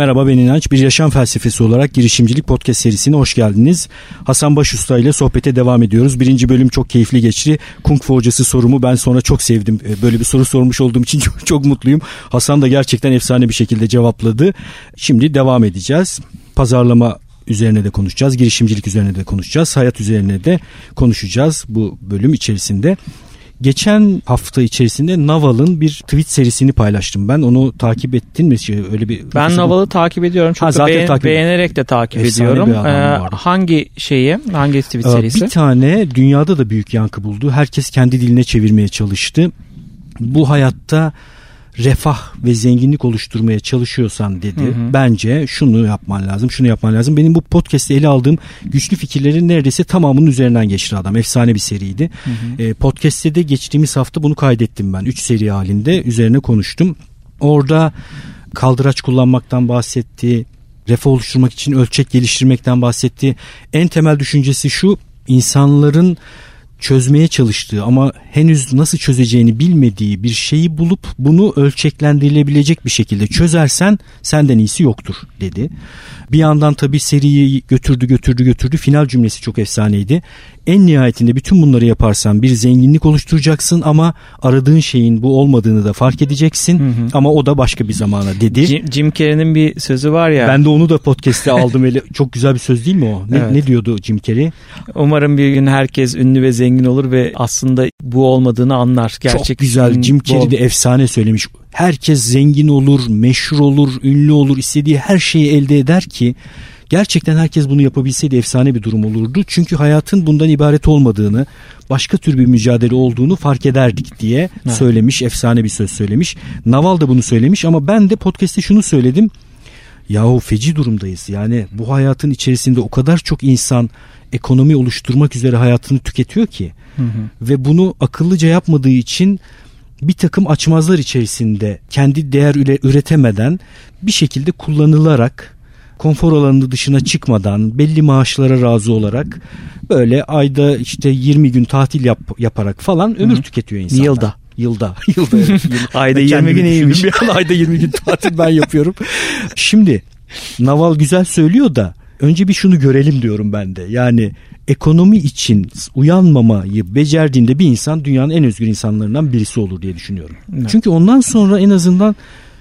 Merhaba ben İnanç. Bir yaşam felsefesi olarak girişimcilik podcast serisine hoş geldiniz. Hasan Başusta ile sohbete devam ediyoruz. Birinci bölüm çok keyifli geçti. Kung Fu hocası sorumu ben sonra çok sevdim. Ee, böyle bir soru sormuş olduğum için çok, çok mutluyum. Hasan da gerçekten efsane bir şekilde cevapladı. Şimdi devam edeceğiz. Pazarlama üzerine de konuşacağız. Girişimcilik üzerine de konuşacağız. Hayat üzerine de konuşacağız bu bölüm içerisinde. Geçen hafta içerisinde Naval'ın bir tweet serisini paylaştım ben. Onu takip ettin mi? Şey, öyle bir Ben Naval'ı takip ediyorum. Çok ha, zaten beğen, takip beğenerek de takip Efsane ediyorum. Ee, hangi şeyi? Hangi tweet ee, serisi? Bir tane dünyada da büyük yankı buldu. Herkes kendi diline çevirmeye çalıştı. Bu hayatta refah ve zenginlik oluşturmaya çalışıyorsan dedi. Hı hı. Bence şunu yapman lazım, şunu yapman lazım. Benim bu podcast'te ele aldığım güçlü fikirlerin neredeyse tamamının üzerinden geçti adam. Efsane bir seriydi. Hı hı. E, podcast'te de geçtiğimiz hafta bunu kaydettim ben. Üç seri halinde üzerine konuştum. Orada kaldıraç kullanmaktan bahsetti. Refah oluşturmak için ölçek geliştirmekten bahsetti. En temel düşüncesi şu insanların çözmeye çalıştığı ama henüz nasıl çözeceğini bilmediği bir şeyi bulup bunu ölçeklendirilebilecek bir şekilde çözersen senden iyisi yoktur dedi. Bir yandan tabii seriyi götürdü götürdü götürdü final cümlesi çok efsaneydi. En nihayetinde bütün bunları yaparsan bir zenginlik oluşturacaksın ama aradığın şeyin bu olmadığını da fark edeceksin hı hı. ama o da başka bir zamana dedi. Jim, Jim Carrey'nin bir sözü var ya. Ben de onu da podcast'te aldım. Eli. Çok güzel bir söz değil mi o? Ne, evet. ne diyordu Jim Carrey? Umarım bir gün herkes ünlü ve zengin olur ve aslında bu olmadığını anlar. Gerçek Çok güzel. Jim Carrey de efsane söylemiş. Herkes zengin olur, meşhur olur, ünlü olur, istediği her şeyi elde eder ki Gerçekten herkes bunu yapabilseydi efsane bir durum olurdu. Çünkü hayatın bundan ibaret olmadığını, başka tür bir mücadele olduğunu fark ederdik diye evet. söylemiş, efsane bir söz söylemiş. Naval da bunu söylemiş ama ben de podcast'te şunu söyledim. Yahu feci durumdayız. Yani bu hayatın içerisinde o kadar çok insan ekonomi oluşturmak üzere hayatını tüketiyor ki hı hı. ve bunu akıllıca yapmadığı için bir takım açmazlar içerisinde kendi değer üretemeden bir şekilde kullanılarak konfor alanının dışına çıkmadan belli maaşlara razı olarak böyle ayda işte 20 gün tatil yap, yaparak falan ömür Hı-hı. tüketiyor insanlar. Yılda. Yılda. Yılda. Evet, ayda 20 gün iyiymiş. Bir ayda 20 gün tatil ben yapıyorum. Şimdi Naval güzel söylüyor da önce bir şunu görelim diyorum ben de. Yani ekonomi için uyanmamayı becerdiğinde bir insan dünyanın en özgür insanlarından birisi olur diye düşünüyorum. Evet. Çünkü ondan sonra en azından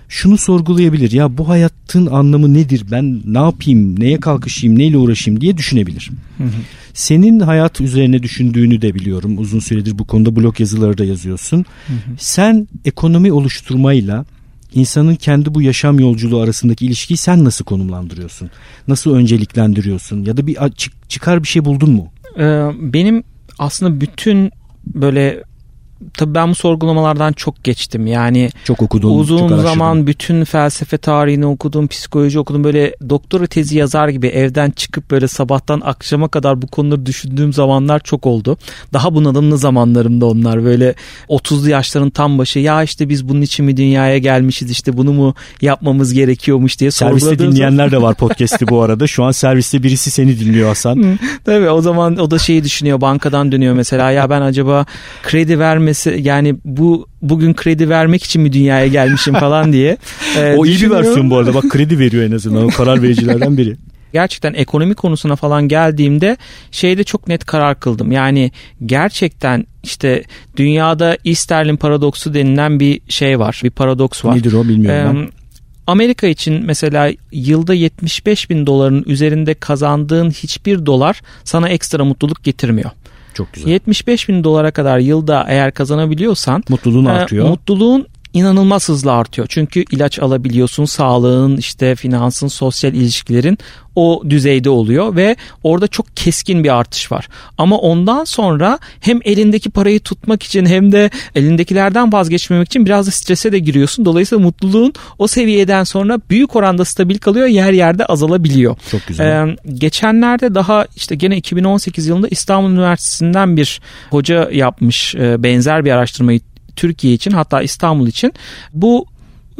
şunu sorgulayabilir. Ya bu hayatın anlamı nedir? Ben ne yapayım? Neye kalkışayım? Neyle uğraşayım diye düşünebilir. Hı hı. Senin hayat üzerine düşündüğünü de biliyorum. Uzun süredir bu konuda blog yazıları da yazıyorsun. Hı. Sen ekonomi oluşturmayla insanın kendi bu yaşam yolculuğu arasındaki ilişkiyi sen nasıl konumlandırıyorsun? Nasıl önceliklendiriyorsun? Ya da bir çıkar bir şey buldun mu? Ee, benim aslında bütün böyle tabii ben bu sorgulamalardan çok geçtim. Yani çok okudum. Uzun çok zaman bütün felsefe tarihini okudum, psikoloji okudum. Böyle doktora tezi yazar gibi evden çıkıp böyle sabahtan akşama kadar bu konuları düşündüğüm zamanlar çok oldu. Daha bunalımlı zamanlarımda onlar böyle 30'lu yaşların tam başı ya işte biz bunun için mi dünyaya gelmişiz işte bunu mu yapmamız gerekiyormuş diye Serviste dinleyenler de var podcast'i bu arada. Şu an serviste birisi seni dinliyor Hasan. Tabii o zaman o da şeyi düşünüyor bankadan dönüyor mesela ya ben acaba kredi verme vermesi yani bu bugün kredi vermek için mi dünyaya gelmişim falan diye. E, o iyi bir versiyon bu arada bak kredi veriyor en azından o karar vericilerden biri. gerçekten ekonomi konusuna falan geldiğimde şeyde çok net karar kıldım. Yani gerçekten işte dünyada Easterlin paradoksu denilen bir şey var. Bir paradoks var. Nedir o bilmiyorum ee, ben. Amerika için mesela yılda 75 bin doların üzerinde kazandığın hiçbir dolar sana ekstra mutluluk getirmiyor. Çok güzel. 75 bin dolara kadar yılda eğer kazanabiliyorsan mutluluğun e, artıyor. Mutluluğun inanılmaz hızlı artıyor. Çünkü ilaç alabiliyorsun, sağlığın, işte finansın, sosyal ilişkilerin o düzeyde oluyor ve orada çok keskin bir artış var. Ama ondan sonra hem elindeki parayı tutmak için hem de elindekilerden vazgeçmemek için biraz da strese de giriyorsun. Dolayısıyla mutluluğun o seviyeden sonra büyük oranda stabil kalıyor, yer yerde azalabiliyor. Çok güzel. Ee, geçenlerde daha işte gene 2018 yılında İstanbul Üniversitesi'nden bir hoca yapmış e, benzer bir araştırmayı Türkiye için hatta İstanbul için bu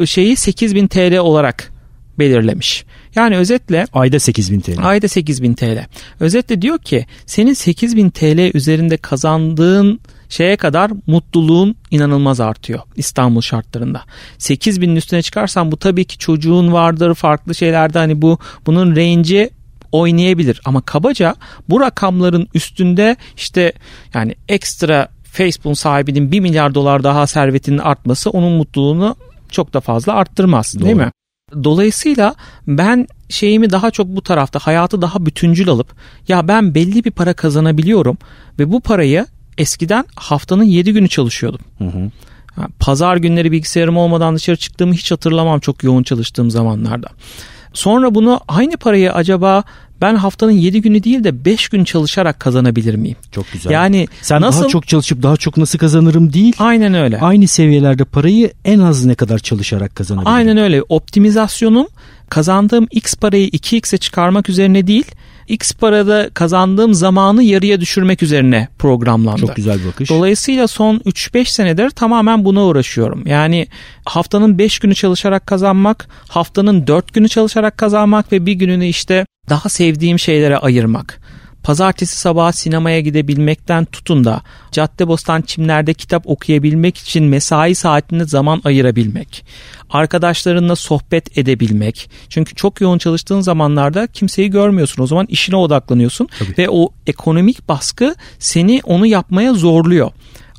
şeyi 8000 TL olarak belirlemiş. Yani özetle ayda 8000 TL. Ayda 8000 TL. Özetle diyor ki senin 8000 TL üzerinde kazandığın şeye kadar mutluluğun inanılmaz artıyor İstanbul şartlarında. 8 binin üstüne çıkarsan bu tabii ki çocuğun vardır farklı şeylerde hani bu bunun range'i oynayabilir ama kabaca bu rakamların üstünde işte yani ekstra Facebook'un sahibinin 1 milyar dolar daha servetinin artması onun mutluluğunu çok da fazla arttırmaz Doğru. değil mi? Dolayısıyla ben şeyimi daha çok bu tarafta hayatı daha bütüncül alıp ya ben belli bir para kazanabiliyorum ve bu parayı eskiden haftanın 7 günü çalışıyordum. Hı hı. Pazar günleri bilgisayarım olmadan dışarı çıktığımı hiç hatırlamam çok yoğun çalıştığım zamanlarda. Sonra bunu aynı parayı acaba ben haftanın 7 günü değil de 5 gün çalışarak kazanabilir miyim? Çok güzel. Yani sen nasıl... daha çok çalışıp daha çok nasıl kazanırım değil. Aynen öyle. Aynı seviyelerde parayı en az ne kadar çalışarak kazanabilirim. Aynen öyle. Optimizasyonum kazandığım X parayı 2X'e çıkarmak üzerine değil X parada kazandığım zamanı yarıya düşürmek üzerine programlandı. Çok güzel bir bakış. Dolayısıyla son 3-5 senedir tamamen buna uğraşıyorum. Yani haftanın 5 günü çalışarak kazanmak, haftanın 4 günü çalışarak kazanmak ve bir gününü işte daha sevdiğim şeylere ayırmak pazartesi sabahı sinemaya gidebilmekten tutun da Caddebostan çimlerde kitap okuyabilmek için mesai saatinde zaman ayırabilmek, arkadaşlarınla sohbet edebilmek. Çünkü çok yoğun çalıştığın zamanlarda kimseyi görmüyorsun. O zaman işine odaklanıyorsun Tabii. ve o ekonomik baskı seni onu yapmaya zorluyor.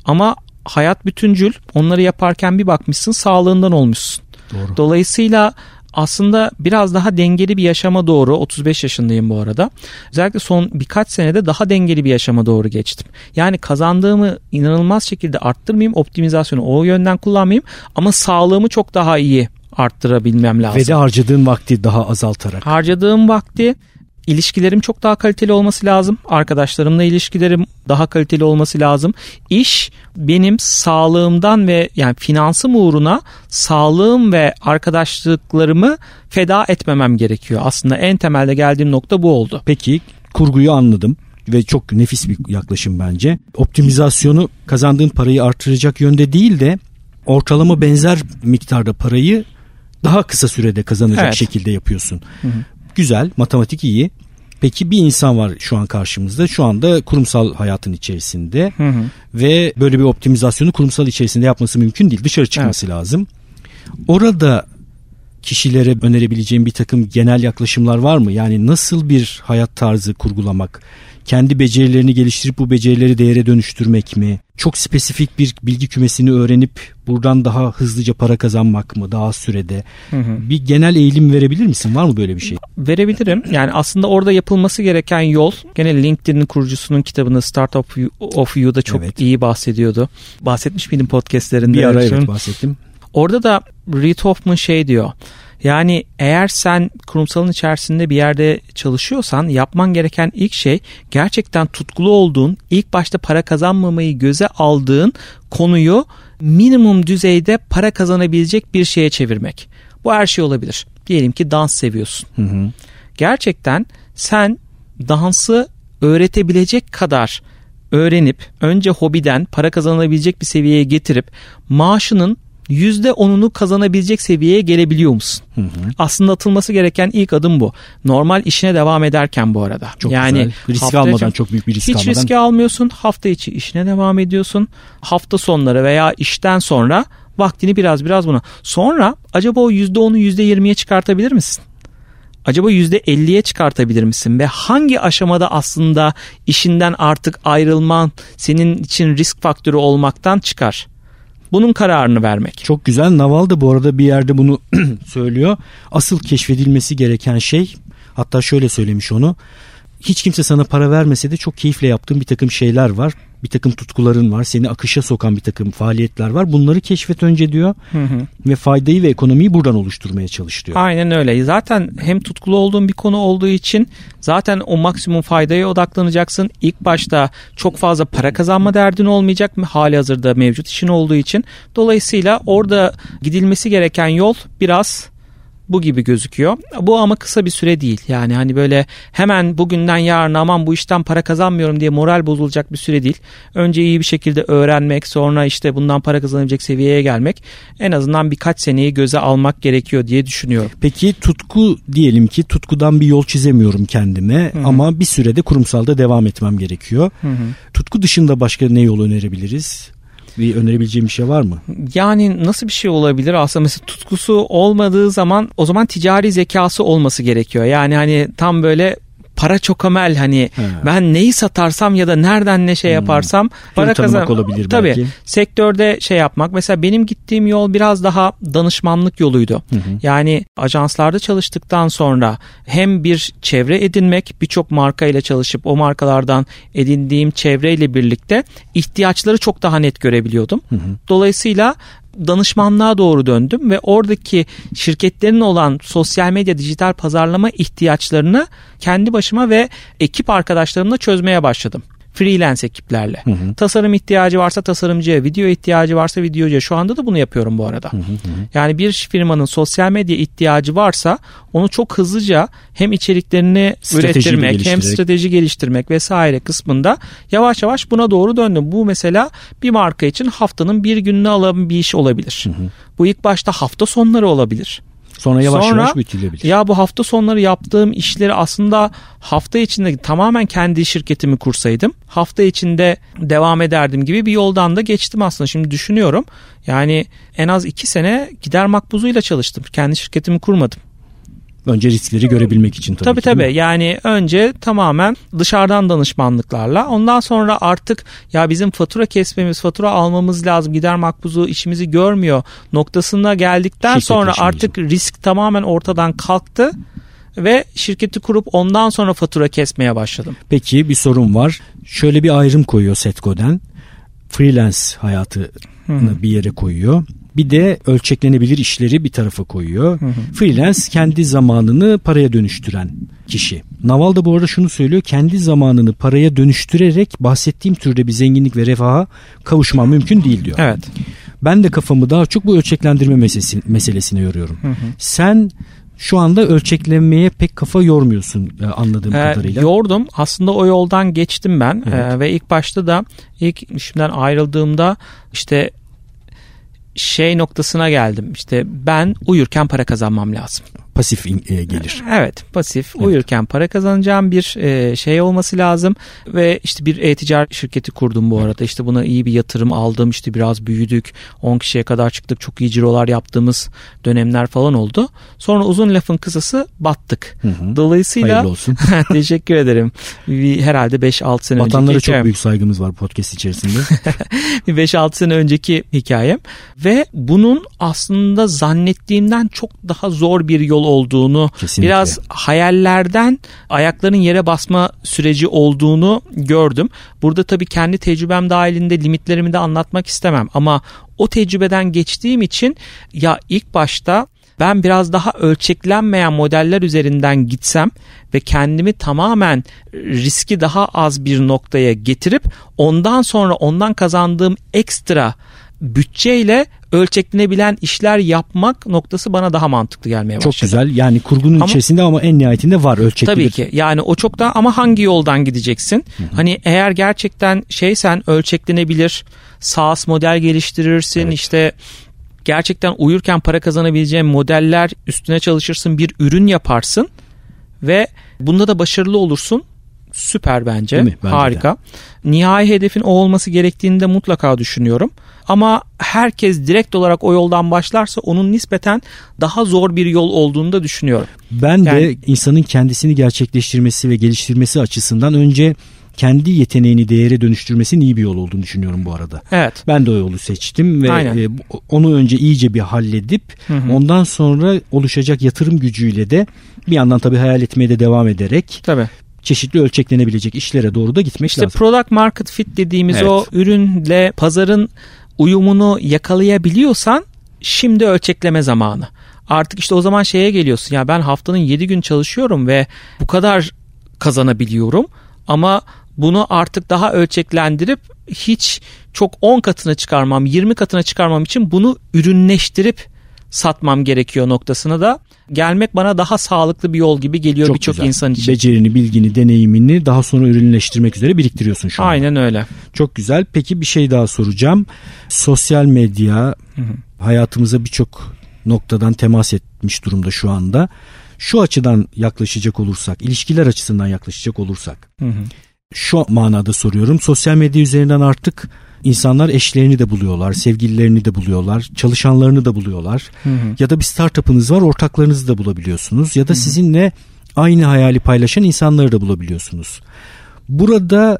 Ama hayat bütüncül. Onları yaparken bir bakmışsın sağlığından olmuşsun. Doğru. Dolayısıyla aslında biraz daha dengeli bir yaşama doğru 35 yaşındayım bu arada. Özellikle son birkaç senede daha dengeli bir yaşama doğru geçtim. Yani kazandığımı inanılmaz şekilde arttırmayayım, optimizasyonu o yönden kullanmayayım ama sağlığımı çok daha iyi arttırabilmem lazım. Ve de harcadığın vakti daha azaltarak. Harcadığım vakti İlişkilerim çok daha kaliteli olması lazım. Arkadaşlarımla ilişkilerim daha kaliteli olması lazım. İş benim sağlığımdan ve yani finansım uğruna sağlığım ve arkadaşlıklarımı feda etmemem gerekiyor. Aslında en temelde geldiğim nokta bu oldu. Peki kurguyu anladım ve çok nefis bir yaklaşım bence. Optimizasyonu kazandığın parayı artıracak yönde değil de ortalama benzer miktarda parayı daha kısa sürede kazanacak evet. şekilde yapıyorsun. Hı hı. Güzel, matematik iyi. Peki bir insan var şu an karşımızda. Şu anda kurumsal hayatın içerisinde hı hı. ve böyle bir optimizasyonu kurumsal içerisinde yapması mümkün değil. Dışarı çıkması evet. lazım. Orada kişilere önerebileceğim bir takım genel yaklaşımlar var mı? Yani nasıl bir hayat tarzı kurgulamak? kendi becerilerini geliştirip bu becerileri değere dönüştürmek mi? Çok spesifik bir bilgi kümesini öğrenip buradan daha hızlıca para kazanmak mı daha sürede? Hı hı. Bir genel eğilim verebilir misin? Var mı böyle bir şey? Verebilirim. Yani aslında orada yapılması gereken yol gene LinkedIn'in kurucusunun kitabını Start of, You, of You'da çok evet. iyi bahsediyordu. Bahsetmiş miydim podcastlerinde? Bir ara evet bahsettim. Orada da Reid Hoffman şey diyor. Yani eğer sen kurumsalın içerisinde bir yerde çalışıyorsan yapman gereken ilk şey gerçekten tutkulu olduğun, ilk başta para kazanmamayı göze aldığın konuyu minimum düzeyde para kazanabilecek bir şeye çevirmek. Bu her şey olabilir. Diyelim ki dans seviyorsun. Hı hı. Gerçekten sen dansı öğretebilecek kadar öğrenip önce hobiden para kazanabilecek bir seviyeye getirip maaşının %10'unu kazanabilecek seviyeye gelebiliyor musun? Hı hı. Aslında atılması gereken ilk adım bu. Normal işine devam ederken bu arada. Çok yani güzel. Risk almadan çok büyük bir risk hiç almadan. Hiç riski almıyorsun. Hafta içi işine devam ediyorsun. Hafta sonları veya işten sonra vaktini biraz biraz buna. Sonra acaba o %10'u %20'ye çıkartabilir misin? acaba %50'ye çıkartabilir misin ve hangi aşamada aslında işinden artık ayrılman senin için risk faktörü olmaktan çıkar? Bunun kararını vermek. Çok güzel. Naval da bu arada bir yerde bunu söylüyor. Asıl keşfedilmesi gereken şey hatta şöyle söylemiş onu. Hiç kimse sana para vermese de çok keyifle yaptığın bir takım şeyler var bir takım tutkuların var. Seni akışa sokan bir takım faaliyetler var. Bunları keşfet önce diyor. Hı hı. Ve faydayı ve ekonomiyi buradan oluşturmaya çalış diyor. Aynen öyle. Zaten hem tutkulu olduğun bir konu olduğu için zaten o maksimum faydaya odaklanacaksın. İlk başta çok fazla para kazanma derdin olmayacak mı? Hali hazırda mevcut işin olduğu için. Dolayısıyla orada gidilmesi gereken yol biraz Bu gibi gözüküyor. Bu ama kısa bir süre değil. Yani hani böyle hemen bugünden yarına aman bu işten para kazanmıyorum diye moral bozulacak bir süre değil. Önce iyi bir şekilde öğrenmek sonra işte bundan para kazanabilecek seviyeye gelmek en azından birkaç seneyi göze almak gerekiyor diye düşünüyorum. Peki tutku diyelim ki tutkudan bir yol çizemiyorum kendime Hı-hı. ama bir sürede kurumsalda devam etmem gerekiyor. Hı-hı. Tutku dışında başka ne yol önerebiliriz? Bir önerebileceğim bir şey var mı? Yani nasıl bir şey olabilir? Aslında mesela tutkusu olmadığı zaman o zaman ticari zekası olması gerekiyor. Yani hani tam böyle para çok amel hani He. ben neyi satarsam ya da nereden ne şey hmm. yaparsam hmm. para kazan olabilir Tabii, belki. sektörde şey yapmak. Mesela benim gittiğim yol biraz daha danışmanlık yoluydu. Hı hı. Yani ajanslarda çalıştıktan sonra hem bir çevre edinmek, birçok marka ile çalışıp o markalardan edindiğim çevreyle birlikte ihtiyaçları çok daha net görebiliyordum. Hı hı. Dolayısıyla danışmanlığa doğru döndüm ve oradaki şirketlerin olan sosyal medya dijital pazarlama ihtiyaçlarını kendi başıma ve ekip arkadaşlarımla çözmeye başladım freelance ekiplerle. Hı hı. Tasarım ihtiyacı varsa tasarımcıya, video ihtiyacı varsa videocuya. Şu anda da bunu yapıyorum bu arada. Hı hı hı. Yani bir firmanın sosyal medya ihtiyacı varsa onu çok hızlıca hem içeriklerini ürettirmek hem strateji geliştirmek vesaire kısmında yavaş yavaş buna doğru döndüm. Bu mesela bir marka için haftanın bir gününü alan bir iş olabilir. Hı hı. Bu ilk başta hafta sonları olabilir. Sonra yavaş Sonra, yavaş büyütülebilir. Ya bu hafta sonları yaptığım işleri aslında hafta içinde tamamen kendi şirketimi kursaydım hafta içinde devam ederdim gibi bir yoldan da geçtim aslında. Şimdi düşünüyorum yani en az iki sene gider makbuzuyla çalıştım. Kendi şirketimi kurmadım. Önce riskleri görebilmek için tabii. Tabii tabii. Yani önce tamamen dışarıdan danışmanlıklarla. Ondan sonra artık ya bizim fatura kesmemiz, fatura almamız lazım. Gider makbuzu işimizi görmüyor noktasına geldikten Şirket sonra artık risk tamamen ortadan kalktı ve şirketi kurup ondan sonra fatura kesmeye başladım. Peki bir sorun var. Şöyle bir ayrım koyuyor Setco'den. Freelance hayatını bir yere koyuyor. Bir de ölçeklenebilir işleri bir tarafa koyuyor. Hı hı. Freelance kendi zamanını paraya dönüştüren kişi. Naval da bu arada şunu söylüyor. Kendi zamanını paraya dönüştürerek bahsettiğim türde bir zenginlik ve refaha kavuşma mümkün değil diyor. Evet. Ben de kafamı daha çok bu ölçeklendirme meselesi, meselesine yoruyorum. Hı hı. Sen şu anda ölçeklenmeye pek kafa yormuyorsun e, anladığım ee, kadarıyla. Yordum. Aslında o yoldan geçtim ben evet. ee, ve ilk başta da ilk işimden ayrıldığımda işte şey noktasına geldim. İşte ben uyurken para kazanmam lazım pasif e, gelir. Evet pasif evet. uyurken para kazanacağım bir e, şey olması lazım ve işte bir e-ticaret şirketi kurdum bu evet. arada işte buna iyi bir yatırım aldım işte biraz büyüdük 10 kişiye kadar çıktık çok iyi cirolar yaptığımız dönemler falan oldu. Sonra uzun lafın kısası battık. Hı hı. Dolayısıyla Hayırlı olsun. teşekkür ederim. Bir, herhalde 5-6 sene Vatanlara önceki çok büyük saygımız var podcast içerisinde. 5-6 sene önceki hikayem ve bunun aslında zannettiğimden çok daha zor bir yol olduğunu Kesinlikle. biraz hayallerden ayakların yere basma süreci olduğunu gördüm. Burada tabii kendi tecrübem dahilinde limitlerimi de anlatmak istemem ama o tecrübeden geçtiğim için ya ilk başta ben biraz daha ölçeklenmeyen modeller üzerinden gitsem ve kendimi tamamen riski daha az bir noktaya getirip ondan sonra ondan kazandığım ekstra bütçeyle ölçeklenebilen işler yapmak noktası bana daha mantıklı gelmeye başladı. Çok güzel. Yani kurgunun ama, içerisinde ama en nihayetinde var ölçekli. Tabii ki. Yani o çok da ama hangi yoldan gideceksin? Hı hı. Hani eğer gerçekten şeysen ölçeklenebilir SaaS model geliştirirsin evet. işte gerçekten uyurken para kazanabileceğin modeller üstüne çalışırsın bir ürün yaparsın ve bunda da başarılı olursun süper bence. bence Harika. De. Nihai hedefin o olması gerektiğini de mutlaka düşünüyorum. Ama herkes direkt olarak o yoldan başlarsa onun nispeten daha zor bir yol olduğunu da düşünüyorum. Ben yani, de insanın kendisini gerçekleştirmesi ve geliştirmesi açısından önce kendi yeteneğini değere dönüştürmesinin iyi bir yol olduğunu düşünüyorum bu arada. Evet. Ben de o yolu seçtim ve Aynen. E, onu önce iyice bir halledip hı hı. ondan sonra oluşacak yatırım gücüyle de bir yandan tabii hayal etmeye de devam ederek tabii çeşitli ölçeklenebilecek işlere doğru da gitmek işte lazım. İşte product market fit dediğimiz evet. o ürünle pazarın uyumunu yakalayabiliyorsan şimdi ölçekleme zamanı. Artık işte o zaman şeye geliyorsun ya ben haftanın 7 gün çalışıyorum ve bu kadar kazanabiliyorum ama bunu artık daha ölçeklendirip hiç çok 10 katına çıkarmam 20 katına çıkarmam için bunu ürünleştirip satmam gerekiyor noktasına da gelmek bana daha sağlıklı bir yol gibi geliyor birçok insan için. Becerini, bilgini, deneyimini daha sonra ürünleştirmek üzere biriktiriyorsun şu an. Aynen öyle. Çok güzel. Peki bir şey daha soracağım. Sosyal medya hı hı. hayatımıza birçok noktadan temas etmiş durumda şu anda. Şu açıdan yaklaşacak olursak, ilişkiler açısından yaklaşacak olursak. Hı hı. Şu manada soruyorum. Sosyal medya üzerinden artık insanlar eşlerini de buluyorlar, sevgililerini de buluyorlar, çalışanlarını da buluyorlar. Hı hı. Ya da bir startup'ınız var, ortaklarınızı da bulabiliyorsunuz. Ya da hı hı. sizinle aynı hayali paylaşan insanları da bulabiliyorsunuz. Burada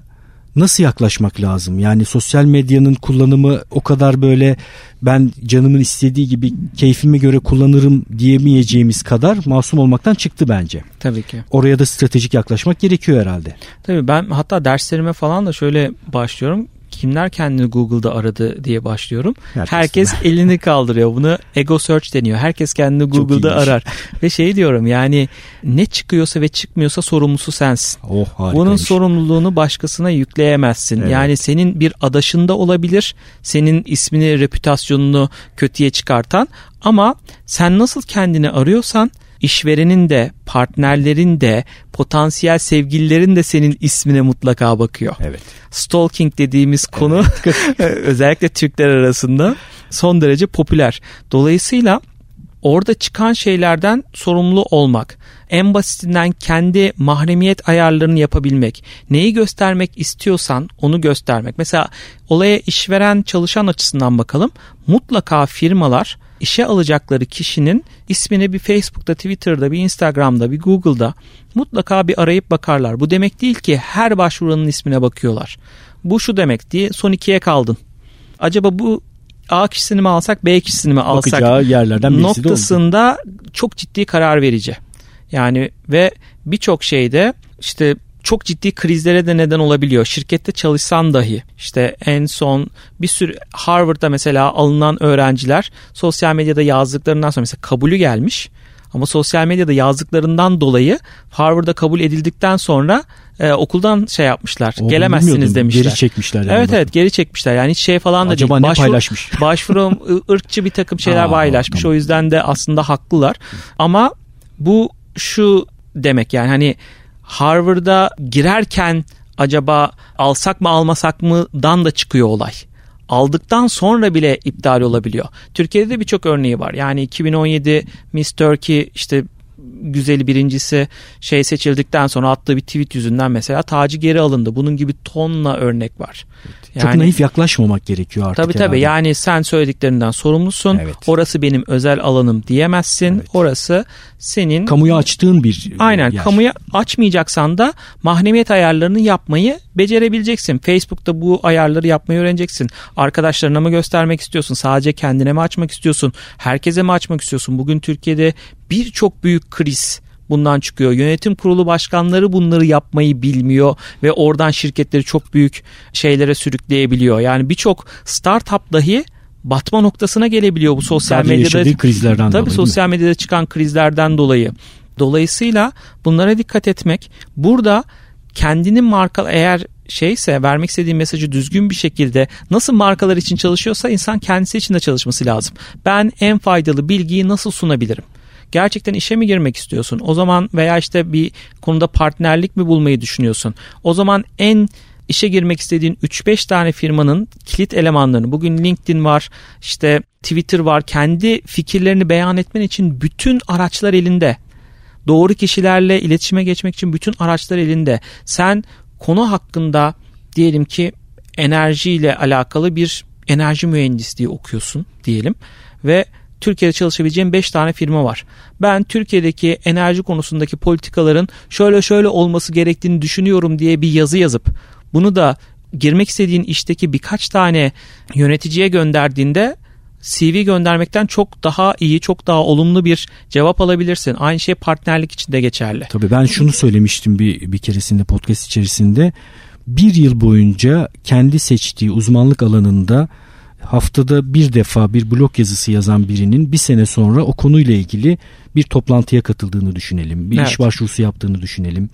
nasıl yaklaşmak lazım? Yani sosyal medyanın kullanımı o kadar böyle ben canımın istediği gibi keyfime göre kullanırım diyemeyeceğimiz kadar masum olmaktan çıktı bence. Tabii ki. Oraya da stratejik yaklaşmak gerekiyor herhalde. Tabii ben hatta derslerime falan da şöyle başlıyorum kimler kendini Google'da aradı diye başlıyorum. Herkes, Herkes elini kaldırıyor. Bunu ego search deniyor. Herkes kendini Google'da arar. Ve şey diyorum yani ne çıkıyorsa ve çıkmıyorsa sorumlusu sensin. Oh, Bunun sorumluluğunu başkasına yükleyemezsin. Evet. Yani senin bir adaşında olabilir. Senin ismini, reputasyonunu kötüye çıkartan ama sen nasıl kendini arıyorsan işverenin de, partnerlerin de, potansiyel sevgililerin de senin ismine mutlaka bakıyor. Evet. Stalking dediğimiz konu evet. özellikle Türkler arasında son derece popüler. Dolayısıyla orada çıkan şeylerden sorumlu olmak, en basitinden kendi mahremiyet ayarlarını yapabilmek, neyi göstermek istiyorsan onu göstermek. Mesela olaya işveren çalışan açısından bakalım. Mutlaka firmalar işe alacakları kişinin ismini bir Facebook'ta, Twitter'da, bir Instagram'da, bir Google'da mutlaka bir arayıp bakarlar. Bu demek değil ki her başvuranın ismine bakıyorlar. Bu şu demek diye son ikiye kaldın. Acaba bu A kişisini mi alsak B kişisini mi alsak Bakacağı yerlerden birisi noktasında çok ciddi karar verici. Yani ve birçok şeyde işte çok ciddi krizlere de neden olabiliyor. Şirkette çalışsan dahi işte en son bir sürü Harvard'da mesela alınan öğrenciler sosyal medyada yazdıklarından sonra mesela kabulü gelmiş. Ama sosyal medyada yazdıklarından dolayı Harvard'a kabul edildikten sonra e, okuldan şey yapmışlar. Olduğunu gelemezsiniz demişler. Geri çekmişler. Yani evet bak. evet geri çekmişler. Yani hiç şey falan da Acaba değil. ne Başvur, paylaşmış? Başvurum ırkçı bir takım şeyler Aa, paylaşmış. Tamam. O yüzden de aslında haklılar. Ama bu şu demek yani hani Harvard'a girerken acaba alsak mı almasak mıdan da çıkıyor olay. Aldıktan sonra bile iptal olabiliyor. Türkiye'de de birçok örneği var. Yani 2017 Miss Turkey işte güzeli birincisi şey seçildikten sonra attığı bir tweet yüzünden mesela tacı geri alındı. Bunun gibi tonla örnek var. Yani, Çok naif yaklaşmamak gerekiyor artık. Tabii tabii yani sen söylediklerinden sorumlusun. Evet. Orası benim özel alanım diyemezsin. Evet. Orası senin... Kamuya açtığın bir Aynen yer. kamuya açmayacaksan da mahremiyet ayarlarını yapmayı becerebileceksin. Facebook'ta bu ayarları yapmayı öğreneceksin. Arkadaşlarına mı göstermek istiyorsun? Sadece kendine mi açmak istiyorsun? Herkese mi açmak istiyorsun? Bugün Türkiye'de birçok büyük kriz bundan çıkıyor. Yönetim kurulu başkanları bunları yapmayı bilmiyor ve oradan şirketleri çok büyük şeylere sürükleyebiliyor. Yani birçok startup dahi batma noktasına gelebiliyor bu sosyal Sadece medyada. krizlerden tabii dolayı. sosyal medyada çıkan krizlerden dolayı. Dolayısıyla bunlara dikkat etmek. Burada kendinin marka eğer şeyse vermek istediği mesajı düzgün bir şekilde nasıl markalar için çalışıyorsa insan kendisi için de çalışması lazım. Ben en faydalı bilgiyi nasıl sunabilirim? gerçekten işe mi girmek istiyorsun? O zaman veya işte bir konuda partnerlik mi bulmayı düşünüyorsun? O zaman en işe girmek istediğin 3-5 tane firmanın kilit elemanlarını bugün LinkedIn var işte Twitter var kendi fikirlerini beyan etmen için bütün araçlar elinde. Doğru kişilerle iletişime geçmek için bütün araçlar elinde. Sen konu hakkında diyelim ki enerjiyle alakalı bir enerji mühendisliği okuyorsun diyelim ve Türkiye'de çalışabileceğim 5 tane firma var. Ben Türkiye'deki enerji konusundaki politikaların şöyle şöyle olması gerektiğini düşünüyorum diye bir yazı yazıp bunu da girmek istediğin işteki birkaç tane yöneticiye gönderdiğinde CV göndermekten çok daha iyi, çok daha olumlu bir cevap alabilirsin. Aynı şey partnerlik için de geçerli. Tabii ben şunu söylemiştim bir, bir keresinde podcast içerisinde. Bir yıl boyunca kendi seçtiği uzmanlık alanında haftada bir defa bir blog yazısı yazan birinin bir sene sonra o konuyla ilgili bir toplantıya katıldığını düşünelim. Bir Evet. iş başvurusu yaptığını düşünelim.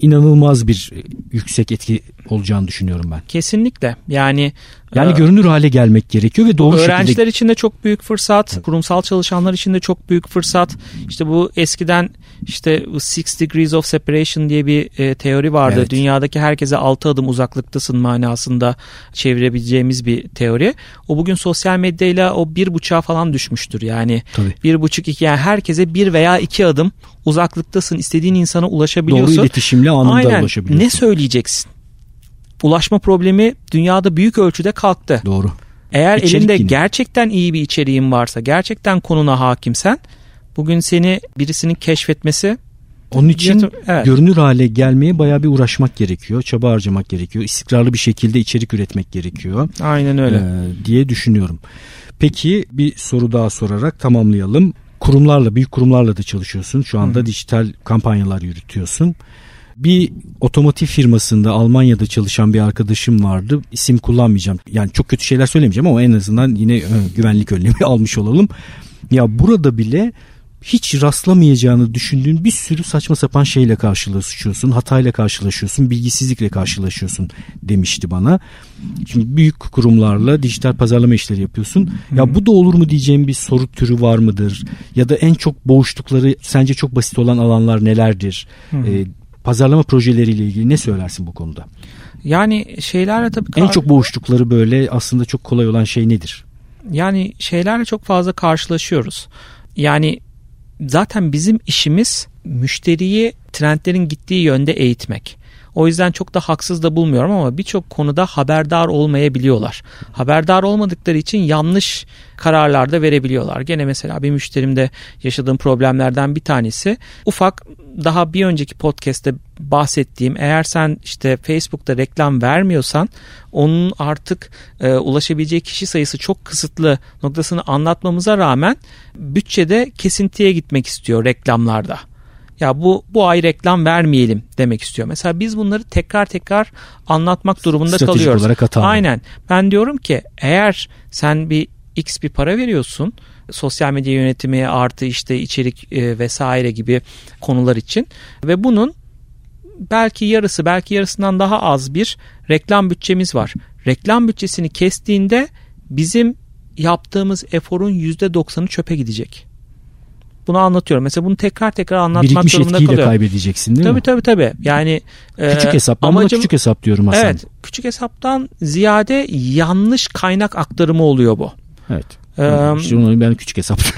İnanılmaz bir e, yüksek etki olacağını düşünüyorum ben. Kesinlikle. Yani Yani e, görünür hale gelmek gerekiyor ve doğru öğrenciler şekilde için de çok büyük fırsat, kurumsal çalışanlar için de çok büyük fırsat. İşte bu eskiden işte Six Degrees of Separation diye bir e, teori vardı. Evet. Dünyadaki herkese 6 adım uzaklıktasın manasında çevirebileceğimiz bir teori. O bugün sosyal medyayla o bir buçuğa falan düşmüştür. Yani Tabii. bir buçuk iki yani herkese bir veya iki adım uzaklıktasın. istediğin insana ulaşabiliyorsun. doğru iletişimle anında Aynen. ulaşabiliyorsun. Ne söyleyeceksin? Ulaşma problemi dünyada büyük ölçüde kalktı. Doğru. Eğer İçerik elinde yine. gerçekten iyi bir içeriğin varsa, gerçekten konuna hakimsen bugün seni birisinin keşfetmesi Onun için evet. görünür hale gelmeye bayağı bir uğraşmak gerekiyor. Çaba harcamak gerekiyor. istikrarlı bir şekilde içerik üretmek gerekiyor. aynen öyle. Ee, diye düşünüyorum. Peki bir soru daha sorarak tamamlayalım. Kurumlarla, büyük kurumlarla da çalışıyorsun. Şu anda dijital kampanyalar yürütüyorsun. Bir otomotiv firmasında Almanya'da çalışan bir arkadaşım vardı. İsim kullanmayacağım. Yani çok kötü şeyler söylemeyeceğim ama en azından yine e, güvenlik önlemi almış olalım. Ya burada bile hiç rastlamayacağını düşündüğün bir sürü saçma sapan şeyle karşılaşıyorsun. Hatayla karşılaşıyorsun, bilgisizlikle karşılaşıyorsun demişti bana. Şimdi büyük kurumlarla dijital pazarlama işleri yapıyorsun. Ya bu da olur mu diyeceğim bir soru türü var mıdır? Ya da en çok boğuştukları sence çok basit olan alanlar nelerdir? Ee, pazarlama projeleriyle ilgili ne söylersin bu konuda? Yani şeylerle tabii En çok boğuştukları böyle aslında çok kolay olan şey nedir? yani şeylerle çok fazla karşılaşıyoruz. Yani zaten bizim işimiz müşteriyi trendlerin gittiği yönde eğitmek. O yüzden çok da haksız da bulmuyorum ama birçok konuda haberdar olmayabiliyorlar. Haberdar olmadıkları için yanlış kararlar da verebiliyorlar. Gene mesela bir müşterimde yaşadığım problemlerden bir tanesi ufak daha bir önceki podcast'te bahsettiğim eğer sen işte Facebook'ta reklam vermiyorsan onun artık e, ulaşabileceği kişi sayısı çok kısıtlı noktasını anlatmamıza rağmen bütçede kesintiye gitmek istiyor reklamlarda. Ya bu bu ay reklam vermeyelim demek istiyor. Mesela biz bunları tekrar tekrar anlatmak durumunda Stratejik kalıyoruz. olarak hatalı. Aynen. Ben diyorum ki eğer sen bir X bir para veriyorsun sosyal medya yönetimi artı işte içerik e, vesaire gibi konular için ve bunun belki yarısı belki yarısından daha az bir reklam bütçemiz var. Reklam bütçesini kestiğinde bizim yaptığımız eforun %90'ı çöpe gidecek. Bunu anlatıyorum. Mesela bunu tekrar tekrar anlatmak Birikmiş de kalıyorum. kaybedeceksin değil Tabii mi? tabii tabii. Yani Küçük e, hesap. Buna amacım- küçük hesap diyorum Hasan. Evet, küçük hesaptan ziyade yanlış kaynak aktarımı oluyor bu. Evet. Ee, İşte onu ben küçük hesap.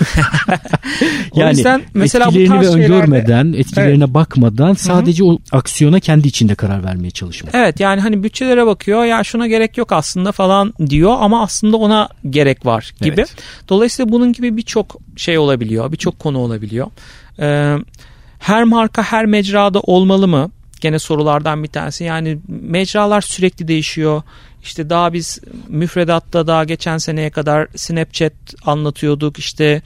O yüzden mesela bu etkilerini tarz ve şeylerde- öngörmeden, etkilerine bakmadan sadece o aksiyona kendi içinde karar vermeye çalışmak. Evet yani hani bütçelere bakıyor ya şuna gerek yok aslında falan diyor ama aslında ona gerek var gibi. Evet. Dolayısıyla bunun gibi birçok şey olabiliyor, birçok konu olabiliyor. Ee, her marka her mecrada olmalı mı? Gene sorulardan bir tanesi. Yani mecralar sürekli değişiyor. İşte daha biz müfredatta daha geçen seneye kadar Snapchat anlatıyorduk. İşte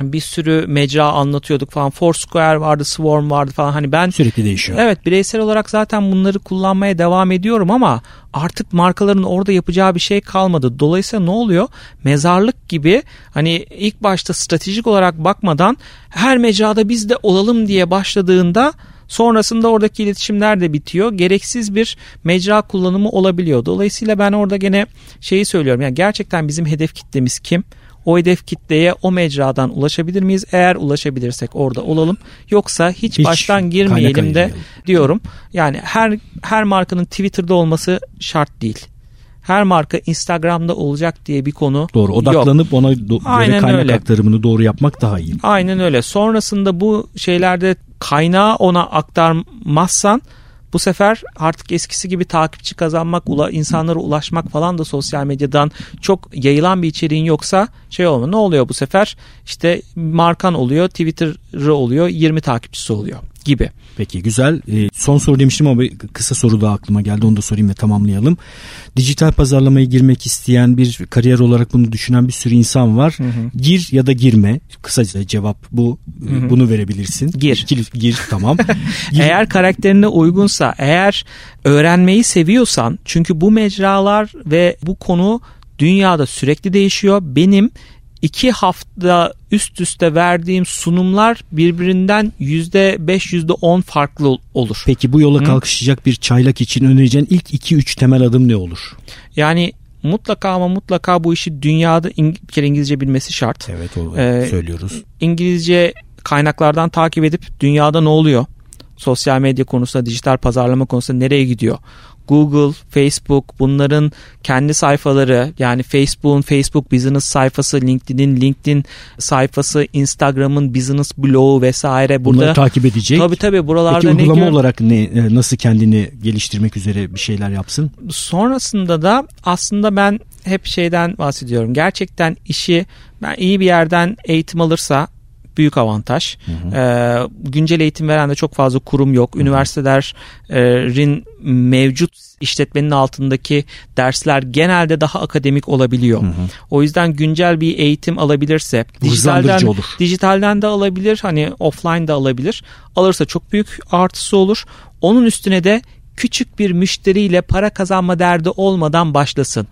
bir sürü mecra anlatıyorduk falan. Foursquare vardı, Swarm vardı falan. Hani ben Sürekli değişiyor. Evet bireysel olarak zaten bunları kullanmaya devam ediyorum ama artık markaların orada yapacağı bir şey kalmadı. Dolayısıyla ne oluyor? Mezarlık gibi hani ilk başta stratejik olarak bakmadan her mecrada biz de olalım diye başladığında sonrasında oradaki iletişimler de bitiyor. Gereksiz bir mecra kullanımı olabiliyor. Dolayısıyla ben orada gene şeyi söylüyorum. Yani gerçekten bizim hedef kitlemiz kim? O hedef kitleye o mecradan ulaşabilir miyiz? Eğer ulaşabilirsek orada olalım. Yoksa hiç, Hiç baştan girmeyelim de diyorum. Yani her her markanın Twitter'da olması şart değil. Her marka Instagram'da olacak diye bir konu Doğru. yok. Odaklanıp ona do- Aynen göre kaynak öyle. aktarımını doğru yapmak daha iyi. Aynen öyle. Sonrasında bu şeylerde kaynağı ona aktarmazsan bu sefer artık eskisi gibi takipçi kazanmak, ula, insanlara ulaşmak falan da sosyal medyadan çok yayılan bir içeriğin yoksa şey olmuyor. Ne oluyor bu sefer? İşte markan oluyor, Twitter'ı oluyor, 20 takipçisi oluyor gibi. Peki güzel. Ee, son soru demiştim ama kısa soru daha aklıma geldi. Onu da sorayım ve tamamlayalım. Dijital pazarlamaya girmek isteyen bir kariyer olarak bunu düşünen bir sürü insan var. Gir ya da girme. Kısaca cevap bu. Ee, Bunu verebilirsin. Gir. İkili- gir tamam. Gir. Eğer karakterine uygunsa, eğer öğrenmeyi seviyorsan çünkü bu mecralar ve bu konu dünyada sürekli değişiyor. Benim iki hafta üst üste verdiğim sunumlar birbirinden %5 %10 farklı olur. Peki bu yola Hı? kalkışacak bir çaylak için önereceğin ilk 2-3 temel adım ne olur? Yani mutlaka ama mutlaka bu işi dünyada bir kere İngilizce bilmesi şart. Evet o ee, söylüyoruz. İngilizce kaynaklardan takip edip dünyada ne oluyor? Sosyal medya konusunda, dijital pazarlama konusunda nereye gidiyor? Google, Facebook bunların kendi sayfaları yani Facebook'un Facebook Business sayfası, LinkedIn'in LinkedIn sayfası, Instagram'ın Business blogu vesaire. Burada, Bunları takip edecek. Tabii tabii buralarda Peki uygulama ne olarak ne, e, nasıl kendini geliştirmek üzere bir şeyler yapsın? Sonrasında da aslında ben hep şeyden bahsediyorum. Gerçekten işi ben iyi bir yerden eğitim alırsa büyük avantaj. Hı hı. E, güncel eğitim veren de çok fazla kurum yok. Hı hı. Üniversitelerin mevcut işletmenin altındaki dersler genelde daha akademik olabiliyor. Hı hı. O yüzden güncel bir eğitim alabilirse dijitalden olur. dijitalden de alabilir, hani offline de alabilir. Alırsa çok büyük artısı olur. Onun üstüne de küçük bir müşteriyle para kazanma derdi olmadan başlasın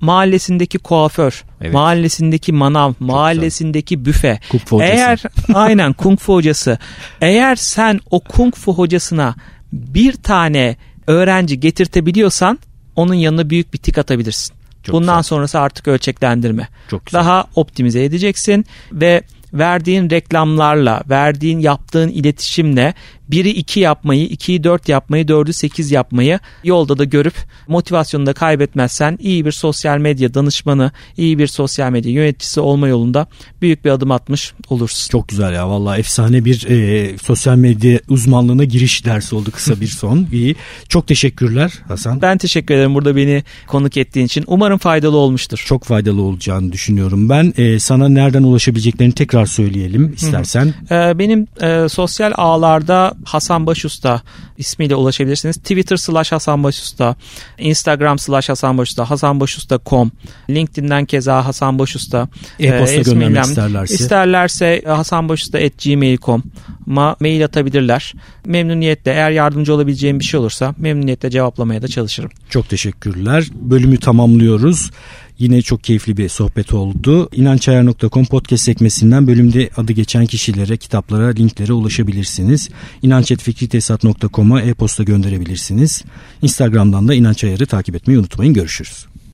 mahallesindeki kuaför, evet. mahallesindeki manav, Çok mahallesindeki güzel. büfe. Kung fu hocası. Eğer aynen kung fu hocası. Eğer sen o kung fu hocasına bir tane öğrenci getirtebiliyorsan onun yanına büyük bir tik atabilirsin. Çok Bundan güzel. sonrası artık ölçeklendirme. Çok güzel. Daha optimize edeceksin ve verdiğin reklamlarla, verdiğin yaptığın iletişimle biri 2 yapmayı, 2'yi 4 yapmayı, 4'ü 8 yapmayı yolda da görüp motivasyonunu da kaybetmezsen iyi bir sosyal medya danışmanı, iyi bir sosyal medya yöneticisi olma yolunda büyük bir adım atmış olursun. Çok güzel ya vallahi efsane bir e, sosyal medya uzmanlığına giriş dersi oldu kısa bir son. İyi. Çok teşekkürler Hasan. Ben teşekkür ederim burada beni konuk ettiğin için. Umarım faydalı olmuştur. Çok faydalı olacağını düşünüyorum ben. E, sana nereden ulaşabileceklerini tekrar söyleyelim istersen. E, benim e, sosyal ağlarda Hasan Başusta ismiyle ulaşabilirsiniz. Twitter slash Hasan Başusta, Instagram slash Hasan Başusta, hasanbaşusta.com, LinkedIn'den keza Hasan Başusta. E-posta e, göndermek isterlerse. İsterlerse hasanbaşusta.gmail.com ma mail atabilirler. Memnuniyetle eğer yardımcı olabileceğim bir şey olursa memnuniyetle cevaplamaya da çalışırım. Çok teşekkürler. Bölümü tamamlıyoruz. Yine çok keyifli bir sohbet oldu. İnançayar.com podcast sekmesinden bölümde adı geçen kişilere, kitaplara, linklere ulaşabilirsiniz. İnançetfikritesat.com'a e-posta gönderebilirsiniz. Instagram'dan da İnanç Ayar'ı takip etmeyi unutmayın. Görüşürüz.